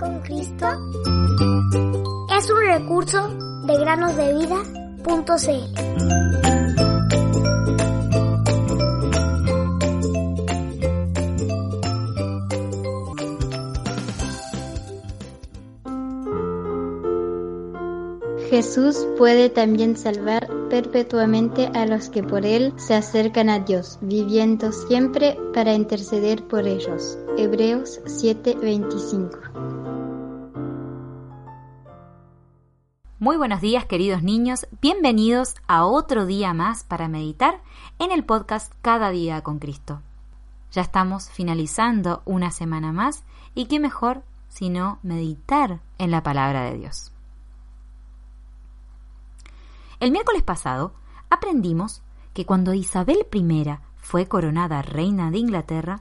con Cristo es un recurso de granosdevida.cl. Jesús puede también salvar perpetuamente a los que por Él se acercan a Dios, viviendo siempre para interceder por ellos. Hebreos 7:25 Muy buenos días queridos niños, bienvenidos a otro día más para meditar en el podcast Cada día con Cristo. Ya estamos finalizando una semana más y qué mejor sino meditar en la palabra de Dios. El miércoles pasado aprendimos que cuando Isabel I fue coronada reina de Inglaterra,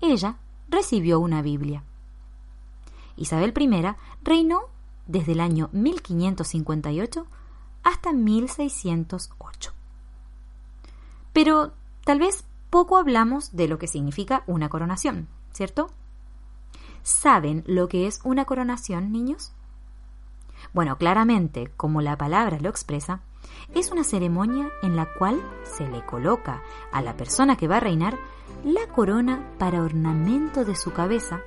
ella recibió una Biblia. Isabel I reinó desde el año 1558 hasta 1608. Pero tal vez poco hablamos de lo que significa una coronación, ¿cierto? ¿Saben lo que es una coronación, niños? Bueno, claramente, como la palabra lo expresa, es una ceremonia en la cual se le coloca a la persona que va a reinar la corona para ornamento de su cabeza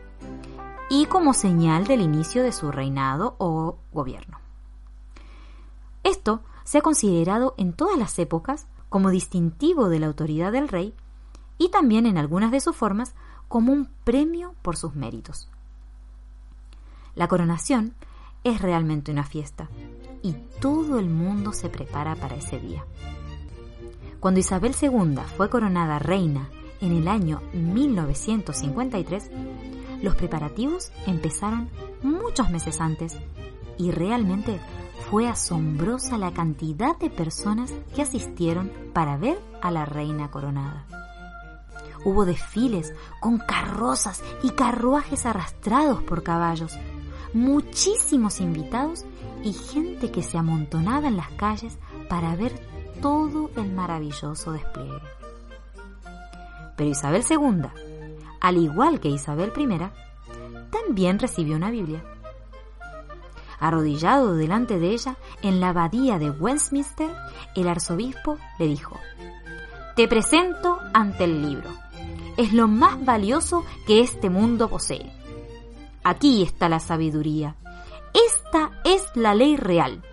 y como señal del inicio de su reinado o gobierno. Esto se ha considerado en todas las épocas como distintivo de la autoridad del rey y también en algunas de sus formas como un premio por sus méritos. La coronación es realmente una fiesta y todo el mundo se prepara para ese día. Cuando Isabel II fue coronada reina en el año 1953, los preparativos empezaron muchos meses antes y realmente fue asombrosa la cantidad de personas que asistieron para ver a la reina coronada. Hubo desfiles con carrozas y carruajes arrastrados por caballos, muchísimos invitados y gente que se amontonaba en las calles para ver todo el maravilloso despliegue. Pero Isabel II, al igual que Isabel I, también recibió una Biblia. Arrodillado delante de ella en la abadía de Westminster, el arzobispo le dijo, Te presento ante el libro. Es lo más valioso que este mundo posee. Aquí está la sabiduría. Esta es la ley real.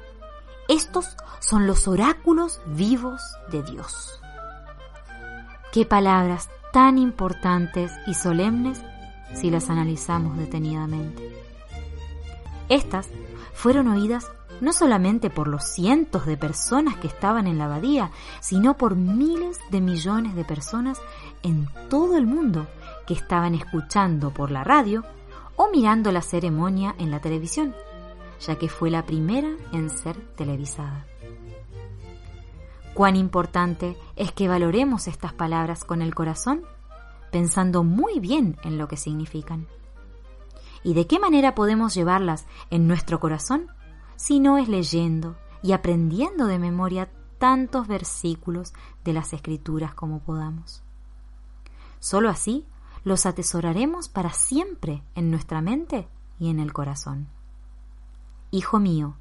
Estos son los oráculos vivos de Dios. Qué palabras tan importantes y solemnes si las analizamos detenidamente. Estas fueron oídas no solamente por los cientos de personas que estaban en la abadía, sino por miles de millones de personas en todo el mundo que estaban escuchando por la radio o mirando la ceremonia en la televisión, ya que fue la primera en ser televisada. Cuán importante es que valoremos estas palabras con el corazón, pensando muy bien en lo que significan. ¿Y de qué manera podemos llevarlas en nuestro corazón si no es leyendo y aprendiendo de memoria tantos versículos de las escrituras como podamos? Solo así los atesoraremos para siempre en nuestra mente y en el corazón. Hijo mío,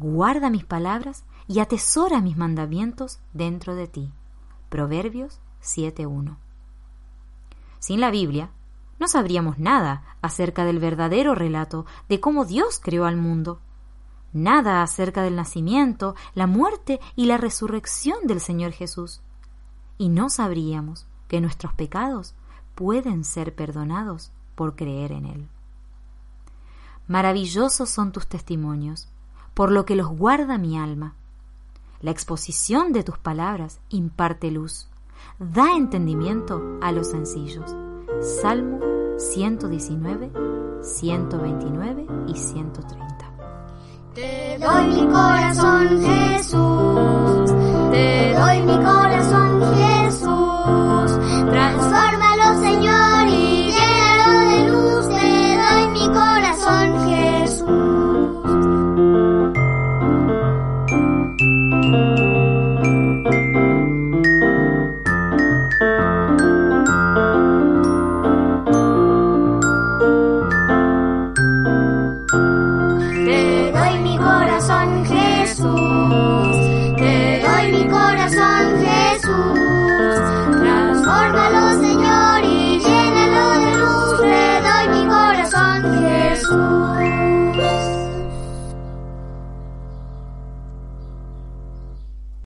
guarda mis palabras y atesora mis mandamientos dentro de ti. Proverbios 7.1. Sin la Biblia, no sabríamos nada acerca del verdadero relato de cómo Dios creó al mundo, nada acerca del nacimiento, la muerte y la resurrección del Señor Jesús. Y no sabríamos que nuestros pecados pueden ser perdonados por creer en Él. Maravillosos son tus testimonios, por lo que los guarda mi alma. La exposición de tus palabras imparte luz, da entendimiento a los sencillos. Salmo 119, 129 y 130. Te doy mi corazón,